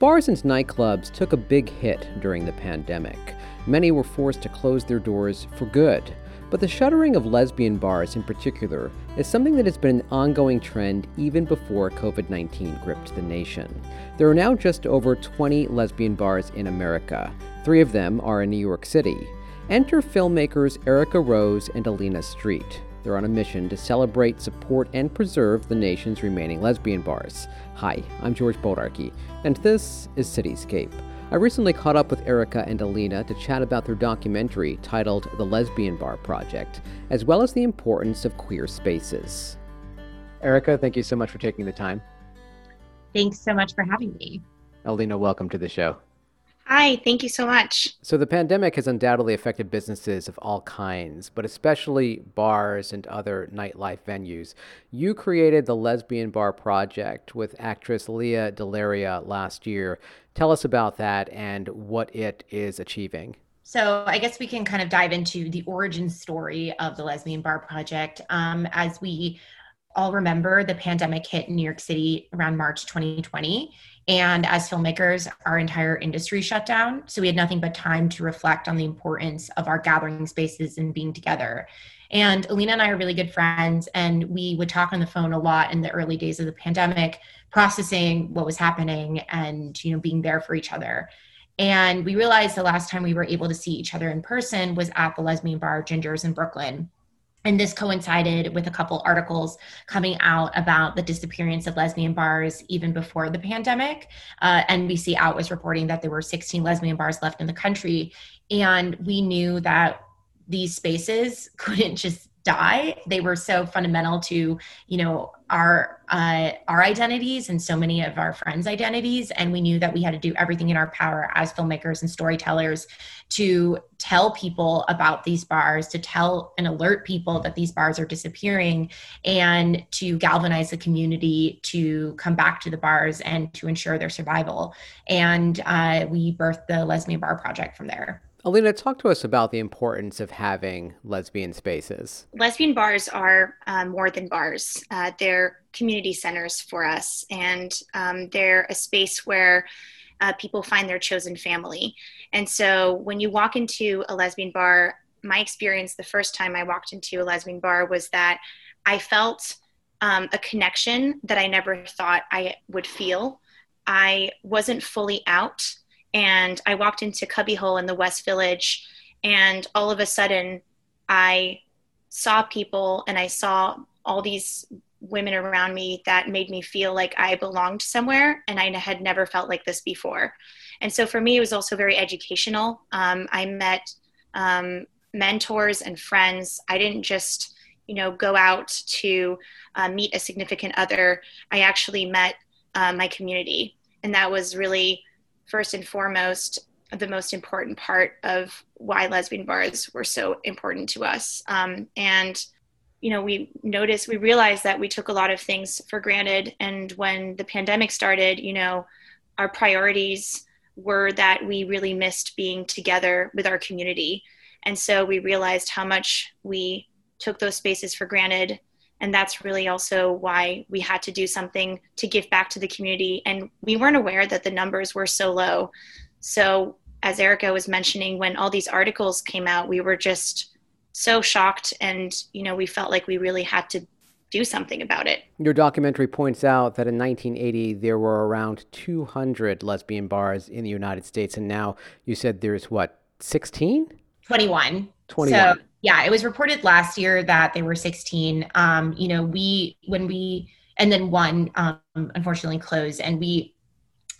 Bars and nightclubs took a big hit during the pandemic. Many were forced to close their doors for good. But the shuttering of lesbian bars in particular is something that has been an ongoing trend even before COVID 19 gripped the nation. There are now just over 20 lesbian bars in America. Three of them are in New York City. Enter filmmakers Erica Rose and Elina Street. They're on a mission to celebrate, support, and preserve the nation's remaining lesbian bars. Hi, I'm George Bodarky, and this is Cityscape. I recently caught up with Erica and Elina to chat about their documentary titled The Lesbian Bar Project, as well as the importance of queer spaces. Erica, thank you so much for taking the time. Thanks so much for having me. Elina, welcome to the show. Hi, thank you so much. So, the pandemic has undoubtedly affected businesses of all kinds, but especially bars and other nightlife venues. You created the Lesbian Bar Project with actress Lea DeLaria last year. Tell us about that and what it is achieving. So, I guess we can kind of dive into the origin story of the Lesbian Bar Project. Um, as we all remember, the pandemic hit in New York City around March 2020. And as filmmakers, our entire industry shut down. So we had nothing but time to reflect on the importance of our gathering spaces and being together. And Elina and I are really good friends, and we would talk on the phone a lot in the early days of the pandemic, processing what was happening and you know being there for each other. And we realized the last time we were able to see each other in person was at the lesbian bar Gingers in Brooklyn and this coincided with a couple articles coming out about the disappearance of lesbian bars even before the pandemic. Uh, NBC Out was reporting that there were 16 lesbian bars left in the country. And we knew that these spaces couldn't just die they were so fundamental to you know our uh, our identities and so many of our friends identities. And we knew that we had to do everything in our power as filmmakers and storytellers to tell people about these bars to tell and alert people that these bars are disappearing and to galvanize the community to come back to the bars and to ensure their survival. And uh, we birthed the lesbian bar project from there Elina, talk to us about the importance of having lesbian spaces. Lesbian bars are um, more than bars. Uh, they're community centers for us, and um, they're a space where uh, people find their chosen family. And so when you walk into a lesbian bar, my experience the first time I walked into a lesbian bar was that I felt um, a connection that I never thought I would feel. I wasn't fully out and I walked into Cubbyhole in the West Village, and all of a sudden, I saw people and I saw all these women around me that made me feel like I belonged somewhere, and I had never felt like this before. And so for me, it was also very educational. Um, I met um, mentors and friends. I didn't just, you know, go out to uh, meet a significant other. I actually met uh, my community, and that was really first and foremost the most important part of why lesbian bars were so important to us. Um, and, you know, we noticed, we realized that we took a lot of things for granted. And when the pandemic started, you know, our priorities were that we really missed being together with our community. And so we realized how much we took those spaces for granted and that's really also why we had to do something to give back to the community. And we weren't aware that the numbers were so low. So as erica was mentioning when all these articles came out we were just so shocked and you know we felt like we really had to do something about it. Your documentary points out that in 1980 there were around 200 lesbian bars in the united states. And now you said there's what 16 21 21 so yeah, it was reported last year that they were 16. Um, you know, we when we and then one um, unfortunately closed, and we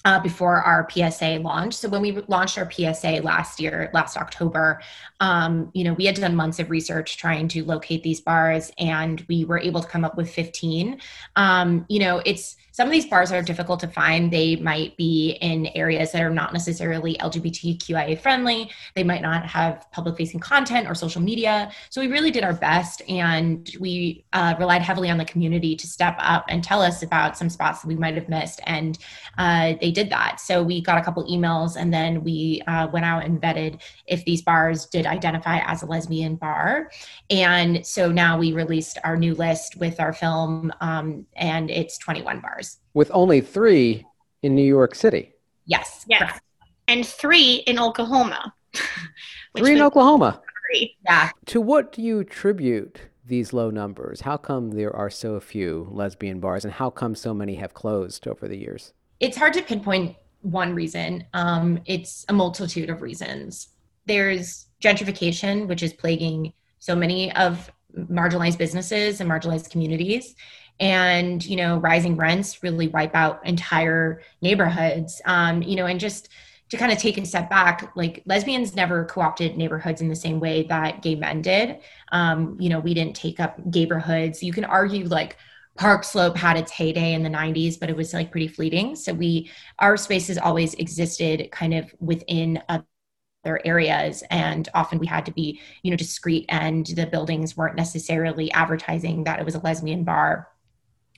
uh, before our PSA launch. So when we launched our PSA last year, last October, um, you know, we had done months of research trying to locate these bars, and we were able to come up with 15. Um, you know, it's some of these bars are difficult to find. They might be in areas that are not necessarily LGBTQIA friendly. They might not have public facing content or social media. So we really did our best and we uh, relied heavily on the community to step up and tell us about some spots that we might have missed. And uh, they did that. So we got a couple emails and then we uh, went out and vetted if these bars did identify as a lesbian bar. And so now we released our new list with our film um, and it's 21 bars with only three in New York City. Yes. Yes. Correct. And three in Oklahoma. three in Oklahoma. Three. Yeah. To what do you attribute these low numbers? How come there are so few lesbian bars, and how come so many have closed over the years? It's hard to pinpoint one reason. Um, it's a multitude of reasons. There's gentrification, which is plaguing so many of marginalized businesses and marginalized communities and you know rising rents really wipe out entire neighborhoods. Um, you know and just to kind of take a step back like lesbians never co-opted neighborhoods in the same way that gay men did. Um, you know we didn't take up neighborhoods you can argue like park slope had its heyday in the 90s but it was like pretty fleeting. So we our spaces always existed kind of within other areas and often we had to be you know discreet and the buildings weren't necessarily advertising that it was a lesbian bar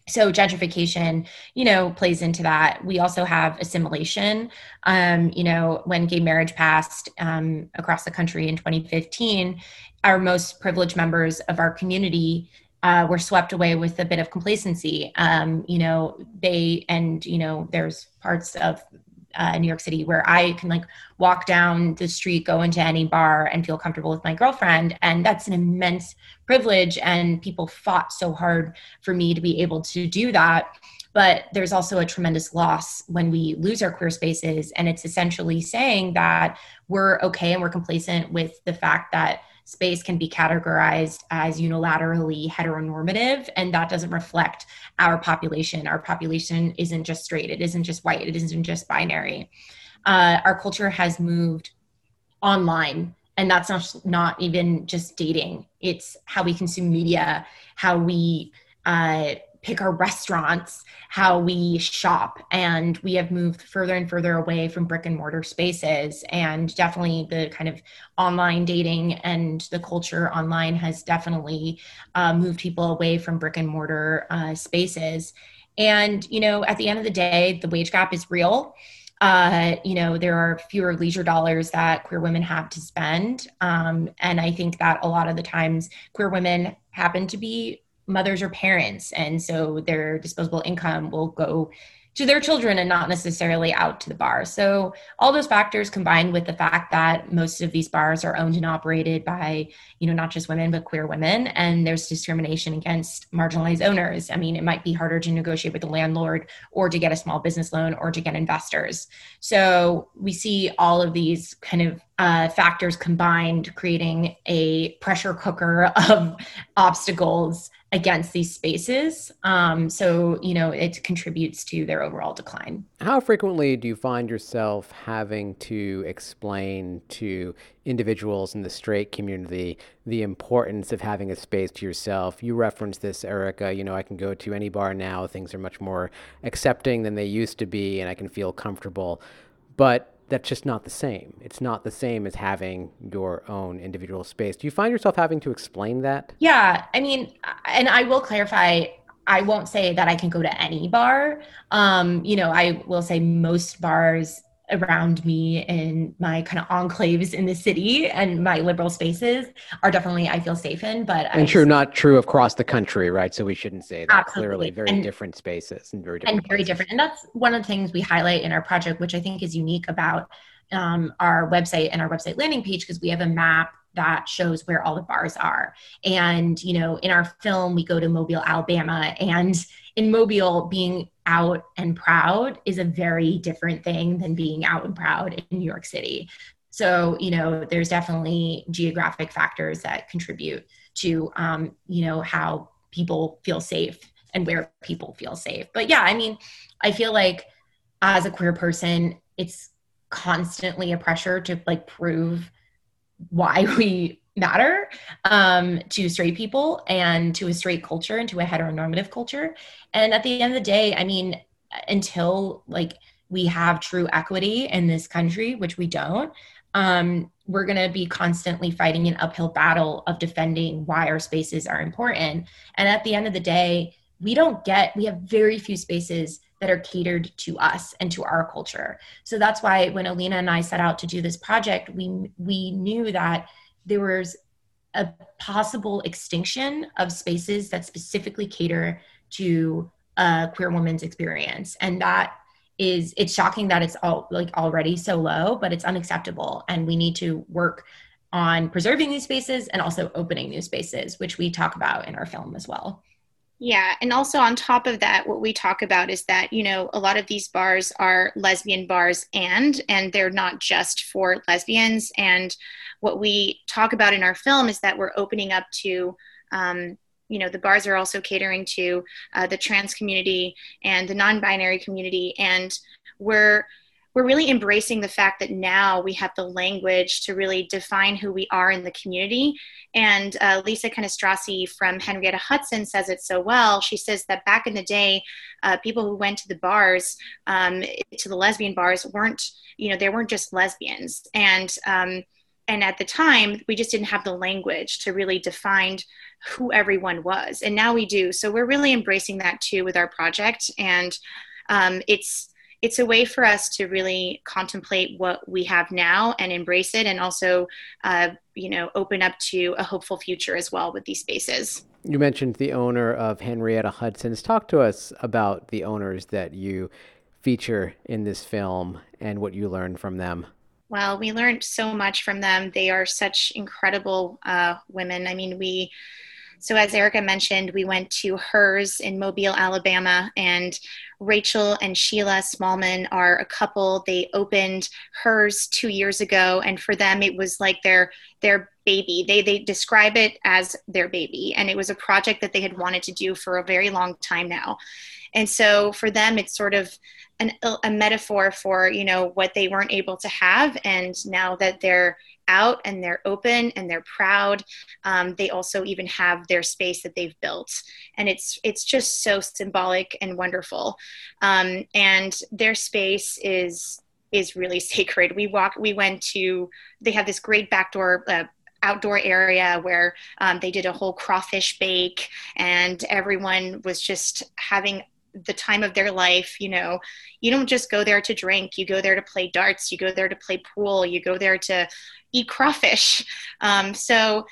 so gentrification you know plays into that. We also have assimilation. Um, you know when gay marriage passed um, across the country in 2015 our most privileged members of our community uh, were swept away with a bit of complacency. Um, you know they and you know there's parts of uh, New York City where I can like walk down the street, go into any bar, and feel comfortable with my girlfriend. And that's an immense privilege. And people fought so hard for me to be able to do that. But there's also a tremendous loss when we lose our queer spaces. And it's essentially saying that we're okay and we're complacent with the fact that space can be categorized as unilaterally heteronormative and that doesn't reflect our population. Our population isn't just straight. It isn't just white. It isn't just binary. Uh, our culture has moved online and that's not not even just dating. It's how we consume media how we uh, pick our restaurants, how we shop. And we have moved further and further away from brick and mortar spaces. And definitely the kind of online dating and the culture online has definitely uh, moved people away from brick and mortar uh, spaces. And, you know, at the end of the day, the wage gap is real. Uh, you know, there are fewer leisure dollars that queer women have to spend. Um, and I think that a lot of the times queer women happen to be mothers or parents and so their disposable income will go to their children and not necessarily out to the bar. So all those factors combined with the fact that most of these bars are owned and operated by, you know, not just women but queer women and there's discrimination against marginalized owners. I mean, it might be harder to negotiate with the landlord or to get a small business loan or to get investors. So we see all of these kind of uh, factors combined creating a pressure cooker of obstacles against these spaces. Um, so, you know, it contributes to their overall decline. How frequently do you find yourself having to explain to individuals in the straight community the importance of having a space to yourself? You referenced this, Erica. You know, I can go to any bar now, things are much more accepting than they used to be, and I can feel comfortable. But that's just not the same. It's not the same as having your own individual space. Do you find yourself having to explain that? Yeah, I mean, and I will clarify. I won't say that I can go to any bar. Um, you know, I will say most bars around me in my kind of enclaves in the city and my liberal spaces are definitely I feel safe in. But and true, not true across the country, right? So we shouldn't say that. Absolutely. Clearly, very and, different spaces and very different. And very places. different, and that's one of the things we highlight in our project, which I think is unique about um, our website and our website landing page because we have a map that shows where all the bars are. And, you know, in our film, we go to Mobile, Alabama, and in Mobile, being out and proud is a very different thing than being out and proud in New York City. So, you know, there's definitely geographic factors that contribute to, um, you know, how people feel safe and where people feel safe. But yeah, I mean, I feel like as a queer person, it's constantly a pressure to like prove why we matter um, to straight people and to a straight culture and to a heteronormative culture. And at the end of the day, I mean, until like we have true equity in this country, which we don't, um, we're going to be constantly fighting an uphill battle of defending why our spaces are important. And at the end of the day, we don't get, we have very few spaces that are catered to us and to our culture. So that's why when Elina and I set out to do this project, we we knew that there was a possible extinction of spaces that specifically cater to a queer woman's experience, and that is it's shocking that it's all like already so low, but it's unacceptable. And we need to work on preserving these spaces and also opening new spaces, which we talk about in our film as well. Yeah, and also on top of that, what we talk about is that you know a lot of these bars are lesbian bars, and and they're not just for lesbians. And what we talk about in our film is that we're opening up to um, you know the bars are also catering to uh, the trans community and the non-binary community and we're we're really embracing the fact that now we have the language to really define who we are in the community. And uh, Lisa Cannistraci from Henrietta Hudson says it so well. She says that back in the day, uh, people who went to the bars, um, to the lesbian bars, weren't, you know, they weren't just lesbians. And, um, and at the time, we just didn't have the language to really define who everyone was. And now we do. So we're really embracing that too with our project. And um, it's, it's a way for us to really contemplate what we have now and embrace it and also uh, you know open up to a hopeful future as well with these spaces. You mentioned the owner of henrietta hudson's. Talk to us about the owners that you feature in this film and what you learned from them. Well we learned so much from them. They are such incredible uh, women. I mean we so, as Erica mentioned, we went to hers in Mobile, Alabama, and Rachel and Sheila Smallman are a couple. They opened hers two years ago, and for them, it was like their their baby. They they describe it as their baby, and it was a project that they had wanted to do for a very long time now. And so, for them, it's sort of an, a metaphor for you know what they weren't able to have, and now that they're out and they're open and they're proud. Um, they also even have their space that they've built, and it's it's just so symbolic and wonderful. Um, and their space is is really sacred. We walk. We went to. They have this great backdoor. Uh, outdoor area where um, they did a whole crawfish bake and everyone was just having the time of their life you know you don't just go there to drink. You go there to play darts. You go there to play pool. You go there to eat crawfish. Um, so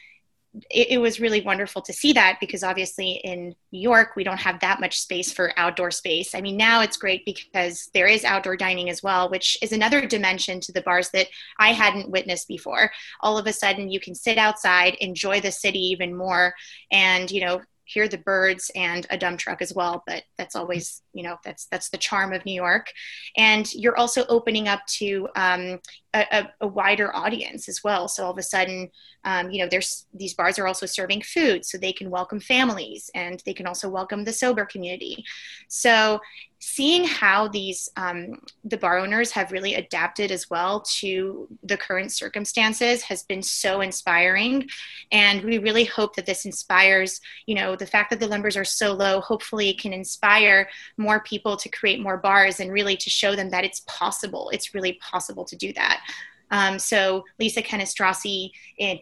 it, it, was really wonderful to see that because obviously in new york we don't have that much space for outdoor space. I mean now it's great because there is outdoor dining as well which is another dimension to the bars that i hadn't witnessed before. All of a sudden you can sit outside enjoy the city even more and you know hear the birds and a dump truck as well but that's always you know that's that's the charm of new york. And you're also opening up to um, a, a, wider audience as well. So all of a sudden um, you know there's these bars are also serving food so they can welcome families and they can also welcome the sober community. So seeing how these um, the bar owners have really adapted as well to the current circumstances has been so inspiring. And we really hope that this inspires you know the fact that the numbers are so low hopefully can inspire more people to create more bars and really to show them that it's possible. It's really possible to do that. Um, so Lisa Cannistraci in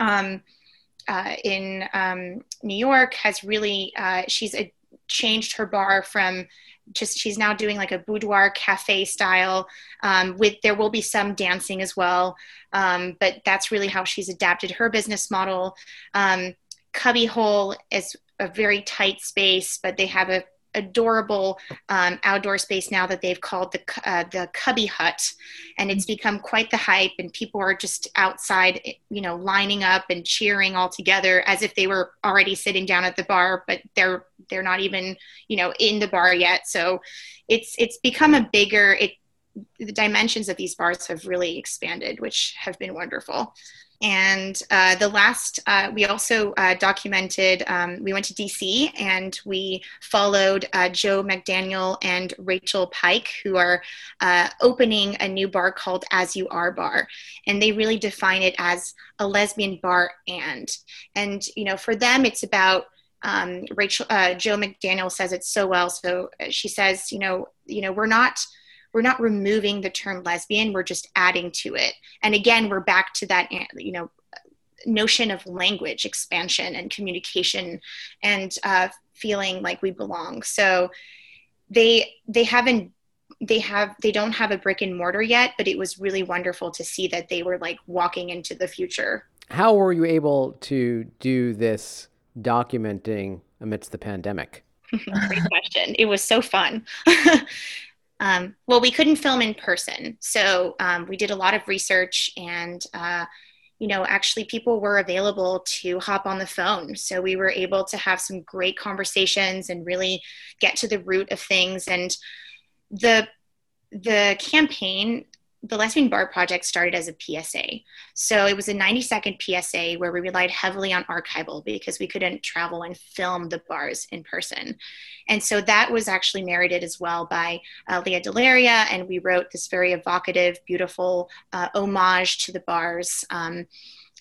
um, uh, in um, New York has really uh, she's a, changed her bar from just she's now doing like a boudoir cafe style um, with there will be some dancing as well. Um, but that's really how she's adapted her business model. Um, cubby hole is a very tight space but they have a adorable um, outdoor space now that they've called the uh, the Cubby Hut, and it's become quite the hype. And people are just outside, you know, lining up and cheering all together as if they were already sitting down at the bar, but they're they're not even you know in the bar yet. So it's it's become a bigger. It the dimensions of these bars have really expanded, which have been wonderful. And uh, the last, uh, we also uh, documented, um, we went to DC and we followed uh, Jo McDaniel and Rachel Pike, who are uh, opening a new bar called As You Are Bar. And they really define it as a lesbian bar and. And, you know, for them, it's about um, Rachel, uh, Jo McDaniel says it so well. So she says, you know, you know, we're not we're not removing the term lesbian we're just adding to it. And again we're back to that you know notion of language expansion and communication and uh, feeling like we belong. So they they haven't they have they don't have a brick and mortar yet but it was really wonderful to see that they were like walking into the future. How were you able to do this documenting amidst the pandemic? Great question. It was so fun Um, well, we couldn't film in person. So um, we did a lot of research and, uh, you know, actually people were available to hop on the phone. So we were able to have some great conversations and really get to the root of things. And the the campaign the Lesbian Bar Project started as a PSA. So it was a 90 second PSA where we relied heavily on archival because we couldn't travel and film the bars in person. And so that was actually narrated as well by uh, Lea DeLaria. And we wrote this very evocative, beautiful uh, homage to the bars. Um,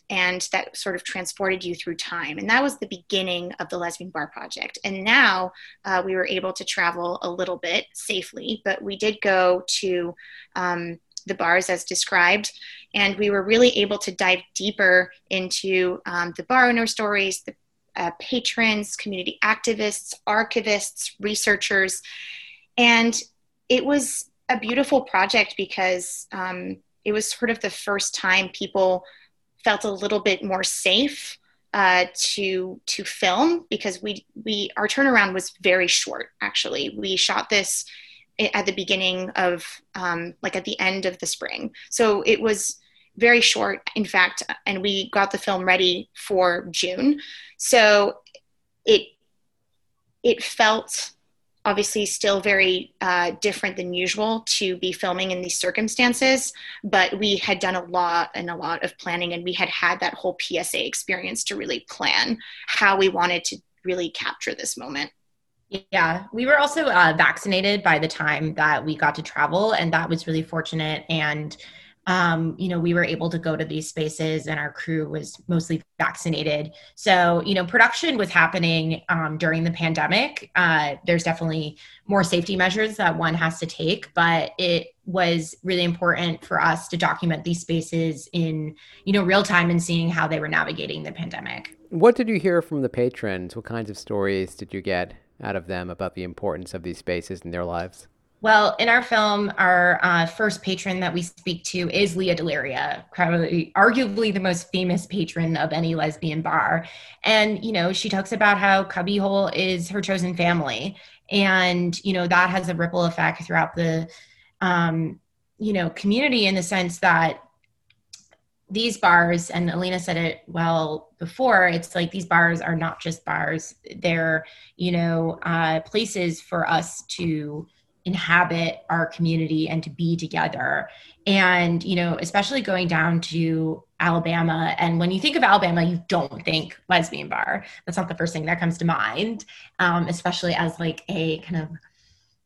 and that sort of transported you through time. And that was the beginning of the Lesbian Bar Project. And now uh, we were able to travel a little bit safely, but we did go to um, the bars as described. And we were really able to dive deeper into um, the bar owner stories, the uh, patrons, community activists, archivists, researchers. And it was a beautiful project because um, it was sort of the first time people felt a little bit more safe uh, to to film because we we our turnaround was very short. Actually, we shot this at the beginning of um, like at the end of the spring. So it was very short in fact and we got the film ready for june. So it it felt obviously still very uh, different than usual to be filming in these circumstances but we had done a lot and a lot of planning and we had had that whole psa experience to really plan how we wanted to really capture this moment yeah, we were also uh, vaccinated by the time that we got to travel, and that was really fortunate. And um, you know, we were able to go to these spaces, and our crew was mostly vaccinated. So, you know, production was happening um, during the pandemic. Uh, there's definitely more safety measures that one has to take, but it was really important for us to document these spaces in, you know, real time and seeing how they were navigating the pandemic. What did you hear from the patrons? What kinds of stories did you get? Out of them about the importance of these spaces in their lives? Well, in our film, our uh, first patron that we speak to is Lea DeLaria, probably arguably the most famous patron of any lesbian bar. And, you know, she talks about how Cubbyhole is her chosen family. And, you know, that has a ripple effect throughout the, um, you know, community in the sense that these bars and Elina said it well before it's like these bars are not just bars. They're you know uh, places for us to inhabit our community and to be together. And you know especially going down to alabama and when you think of alabama you don't think lesbian bar. That's not the first thing that comes to mind um, especially as like a kind of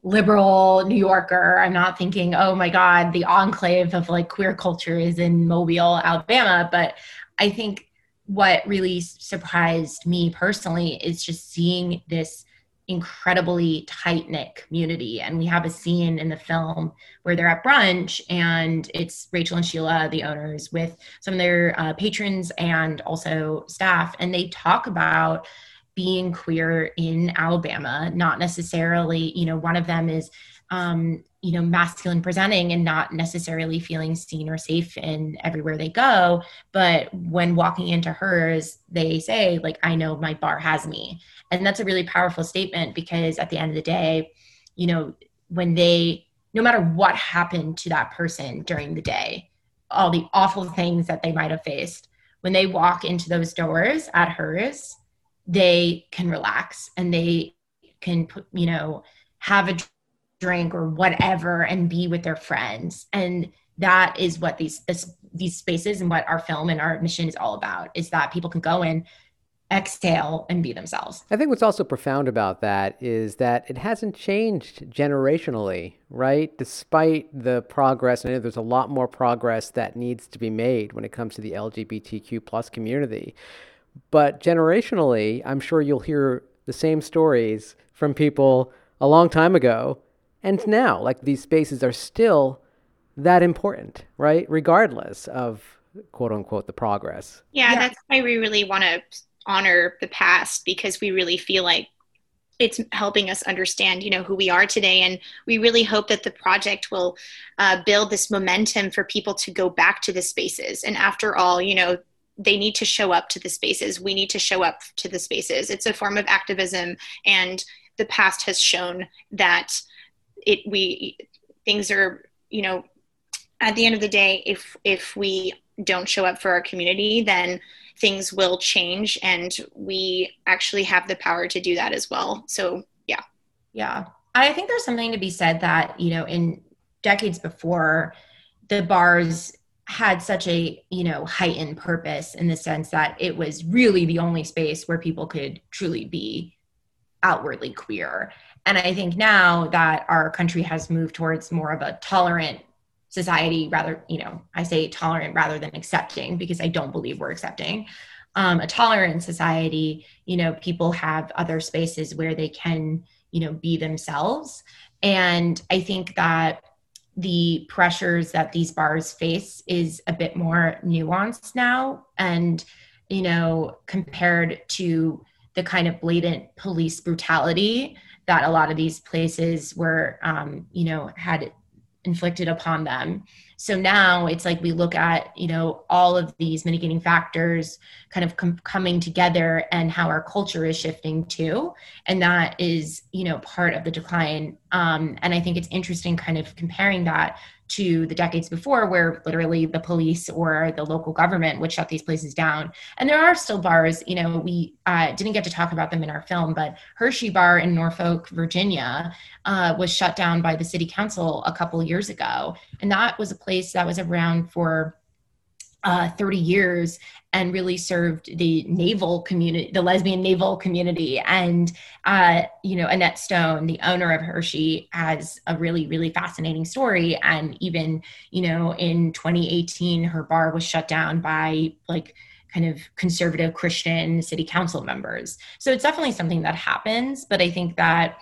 liberal New Yorker. I'm not thinking, oh my God, the enclave of like queer culture is in Mobile, Alabama. But I think what really surprised me personally is just seeing this incredibly tight knit community. And we have a scene in the film where they're at brunch, and it's Rachel and Sheila, the owners, with some of their uh, patrons and also staff. And they talk about being queer in Alabama, not necessarily, you know, one of them is, um, you know, masculine presenting and not necessarily feeling seen or safe in everywhere they go. But when walking into hers, they say, like, I know my bar has me. And that's a really powerful statement because at the end of the day, you know, when they, no matter what happened to that person during the day, all the awful things that they might have faced, when they walk into those doors at hers, they can relax and they can put, you know, have a drink or whatever and be with their friends. And that is what these this, these spaces and what our film and our mission is all about is that people can go in exhale and be themselves. I think what's also profound about that is that it hasn't changed generationally, right? Despite the progress, I know there's a lot more progress that needs to be made when it comes to the LGBTQ plus community. But generationally, I'm sure you'll hear the same stories from people a long time ago and now. Like these spaces are still that important, right? Regardless of quote unquote the progress. Yeah, yeah. that's why we really want to honor the past because we really feel like it's helping us understand you know who we are today and we really hope that the project will uh, build this momentum for people to go back to the spaces and after all you know they need to show up to the spaces. We need to show up to the spaces. It's a form of activism, and the past has shown that it we things are you know at the end of the day if if we don't show up for our community then things will change and we actually have the power to do that as well so yeah yeah i think there's something to be said that you know in decades before the bars had such a you know heightened purpose in the sense that it was really the only space where people could truly be outwardly queer. And i think now that our country has moved towards more of a tolerant society rather you know i say tolerant rather than accepting because i don't believe we're accepting um, a tolerant society you know people have other spaces where they can you know be themselves. And i think that the pressures that these bars face is a bit more nuanced now and you know compared to the kind of blatant police brutality that a lot of these places were um, you know had inflicted upon them so now it's like we look at you know all of these mitigating factors kind of com- coming together and how our culture is shifting too. And that is you know part of the decline. Um, and i think it's interesting kind of comparing that to the decades before where literally the police or the local government would shut these places down. And there are still bars you know we uh, didn't get to talk about them in our film but Hershee Bar in norfolk virginia uh, was shut down by the city council a couple years ago. And that was a place that was around for uh, 30 years and really served the naval community, the lesbian naval community. And, uh, you know, Annette Stone, the owner of Hershee, has a really, really fascinating story. And even, you know, in 2018, her bar was shut down by like, kind of conservative Christian city council members. So it's definitely something that happens, but I think that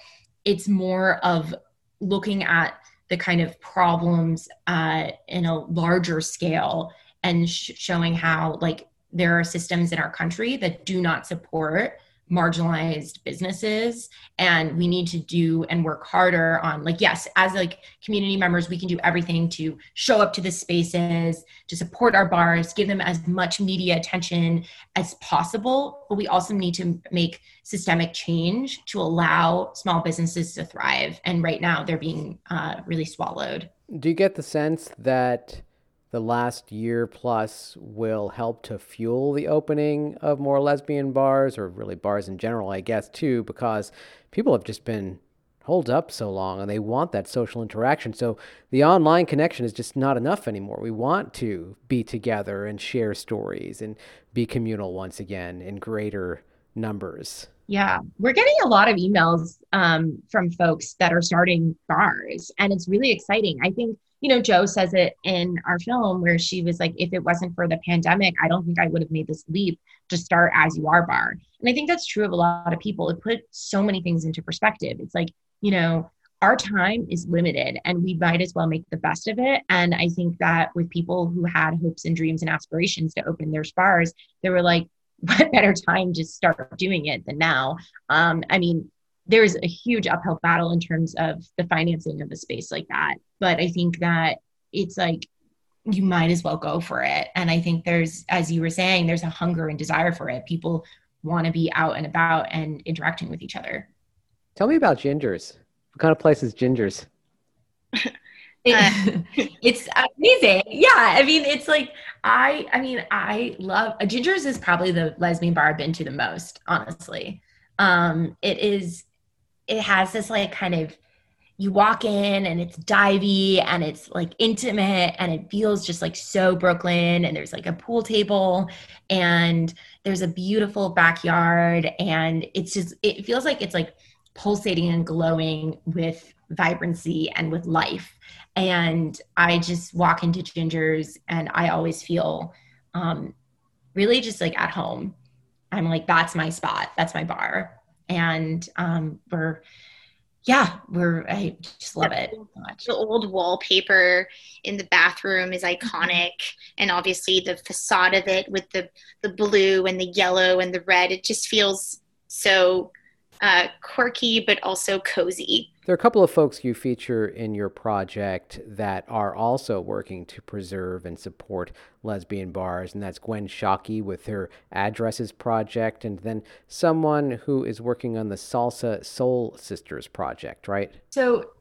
it's more of looking at the kind of problems uh, in a larger scale and sh- showing how like there are systems in our country that do not support marginalized businesses and we need to do and work harder on like yes as like community members we can do everything to show up to the spaces to support our bars give them as much media attention as possible but we also need to make systemic change to allow small businesses to thrive and right now they're being uh, really swallowed. Do you get the sense that the last year plus will help to fuel the opening of more lesbian bars, or really bars in general, I guess, too, because people have just been holed up so long and they want that social interaction. So the online connection is just not enough anymore. We want to be together and share stories and be communal once again in greater numbers. Yeah, we're getting a lot of emails um, from folks that are starting bars, and it's really exciting. I think you know, Jo says it in our film where she was like, if it wasn't for the pandemic, I don't think I would have made this leap to start as you are bar. And I think that's true of a lot of people. It put so many things into perspective. It's like, you know, our time is limited and we might as well make the best of it. And I think that with people who had hopes and dreams and aspirations to open their bars, they were like, what better time to start doing it than now? Um, I mean, there's a huge uphill battle in terms of the financing of a space like that. But I think that it's like you might as well go for it. And I think there's, as you were saying, there's a hunger and desire for it. People want to be out and about and interacting with each other. Tell me about Gingers. What kind of place is Gingers? It, it's amazing. Yeah. I mean, it's like, I, I mean, I love uh, Gingers is probably the lesbian bar I've been to the most, honestly. Um, it is it has this like kind of you walk in and it's divey and it's like intimate and it feels just like so Brooklyn and there's like a pool table and there's a beautiful backyard and it's just it feels like it's like pulsating and glowing with vibrancy and with life and I just walk into Gingers and I always feel um really just like at home. I'm like that's my spot. That's my bar and um, we're yeah we're i just love it so the old wallpaper in the bathroom is iconic. Mm-hmm. and obviously the facade of it with the the blue and the yellow and the red it just feels so uh, quirky but also cozy there are a couple of folks you feature in your project that are also working to preserve and support lesbian bars, and that's Gwen Shockey with her Addresses project, and then someone who is working on the Salsa Soul Sisters project, right? So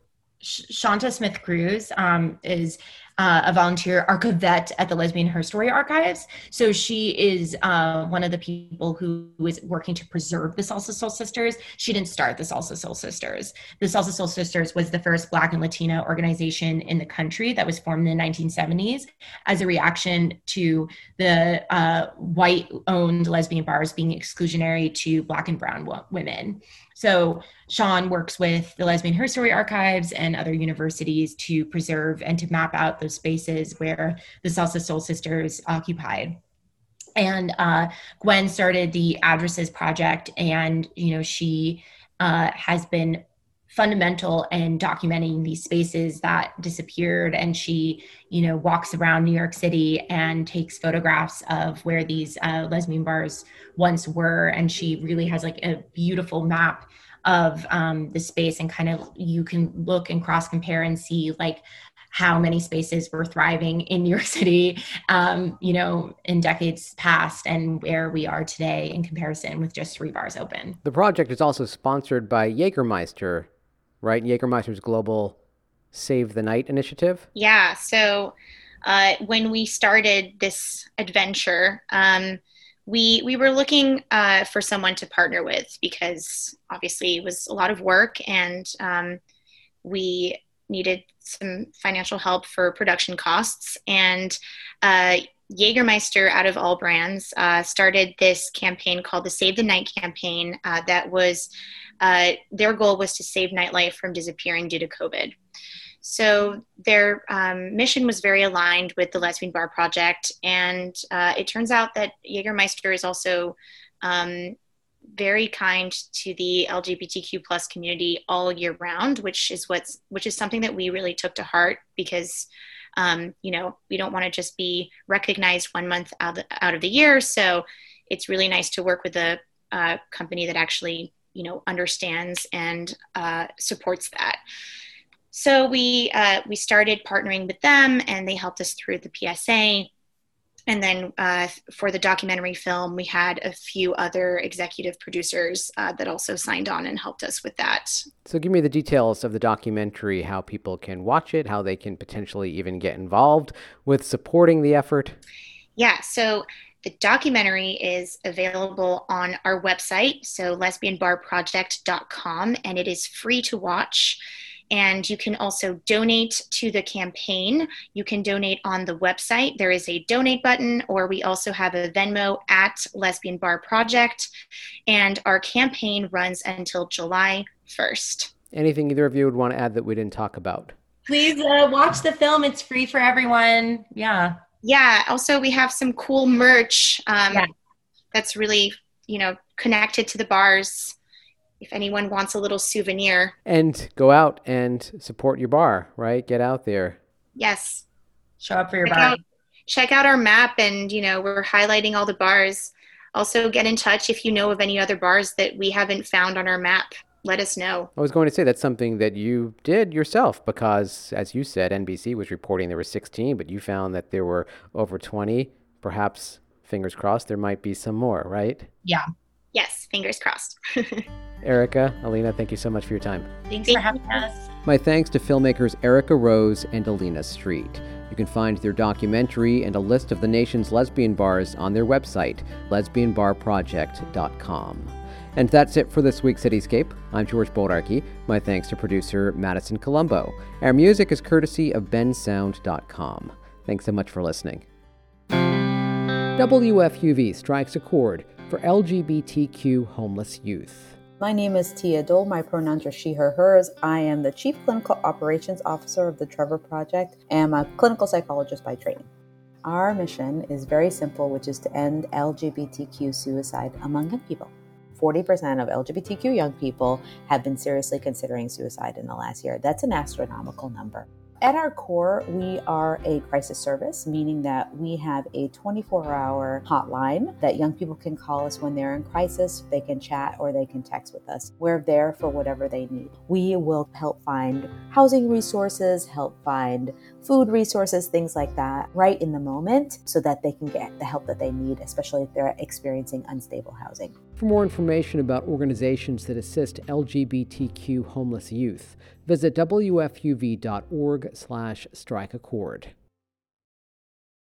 Shawnta Smith-Cruz um, is uh, a volunteer archivette at the Lesbian Herstory Archives. So she is uh, one of the people who is working to preserve the Salsa Soul Sisters. She didn't start the Salsa Soul Sisters. The Salsa Soul Sisters was the first Black and Latina organization in the country that was formed in the 1970s as a reaction to the uh, white owned lesbian bars being exclusionary to Black and Brown women. So Sean works with the Lesbian Herstory Archives and other universities to preserve and to map out spaces where the Salsa Soul Sisters occupied. And uh, Gwen started the Addresses Project, and you know she uh, has been fundamental in documenting these spaces that disappeared and she you know walks around new york city and takes photographs of where these uh, lesbian bars once were and she really has like a beautiful map of um, the space and kind of you can look and cross compare and see like how many spaces were thriving in New York City, um, you know, in decades past and where we are today in comparison with just three bars open. The project is also sponsored by Jägermeister right? Jägermeister's global Save the Night initiative. Yeah. So uh, when we started this adventure, um, we we were looking uh, for someone to partner with because obviously it was a lot of work and um, we needed some financial help for production costs and uh, Jägermeister, out of all brands, uh, started this campaign called the Save the Night campaign. Uh, that was uh, their goal was to save nightlife from disappearing due to COVID. So their um, mission was very aligned with the Lesbian Bar Project, and uh, it turns out that Jägermeister is also um, very kind to the LGBTQ plus community all year round, which is what's which is something that we really took to heart because um, you know we don't want to just be recognized one month out of, the, out of the year. So it's really nice to work with a, a company that actually you know understands and uh, supports that. So we uh, we started partnering with them, and they helped us through the PSA. And then uh, for the documentary film, we had a few other executive producers uh, that also signed on and helped us with that. So, give me the details of the documentary, how people can watch it, how they can potentially even get involved with supporting the effort. Yeah, so the documentary is available on our website, so lesbianbarproject.com, and it is free to watch. And you can also donate to the campaign. You can donate on the website. There is a donate button, or we also have a Venmo at Lesbian Bar Project. And our campaign runs until July 1st. Anything either of you would want to add that we didn't talk about? Please uh, watch the film. It's free for everyone. Yeah yeah also we have some cool merch um, yeah. that's really you know connected to the bars if anyone wants a little souvenir and go out and support your bar right get out there yes show up for your check bar out, check out our map and you know we're highlighting all the bars also get in touch if you know of any other bars that we haven't found on our map let us know. I was going to say that's something that you did yourself because, as you said, NBC was reporting there were 16, but you found that there were over 20. Perhaps, fingers crossed, there might be some more, right? Yeah. Yes, fingers crossed. Erica, Elina, thank you so much for your time. Thanks thank for having you. us. My thanks to filmmakers Erica Rose and Elina Street. You can find their documentary and a list of the nation's lesbian bars on their website, lesbianbarproject.com. And that's it for this week's Cityscape. I'm George Bodarky. My thanks to producer Madison Colombo. Our music is courtesy of bensound.com. Thanks so much for listening. WFUV strikes a chord for LGBTQ homeless youth. My name is Tia Dole. My pronouns are she, her, hers. I am the Chief Clinical Operations Officer of the Trevor Project and I'm a clinical psychologist by training. Our mission is very simple, which is to end LGBTQ suicide among young people. 40% of LGBTQ young people have been seriously considering suicide in the last year. That's an astronomical number. At our core, we are a crisis service, meaning that we have a 24 hour hotline that young people can call us when they're in crisis. They can chat or they can text with us. We're there for whatever they need. We will help find housing resources, help find food resources, things like that, right in the moment so that they can get the help that they need, especially if they're experiencing unstable housing. For more information about organizations that assist LGBTQ homeless youth, visit wfuv.org slash strike a chord.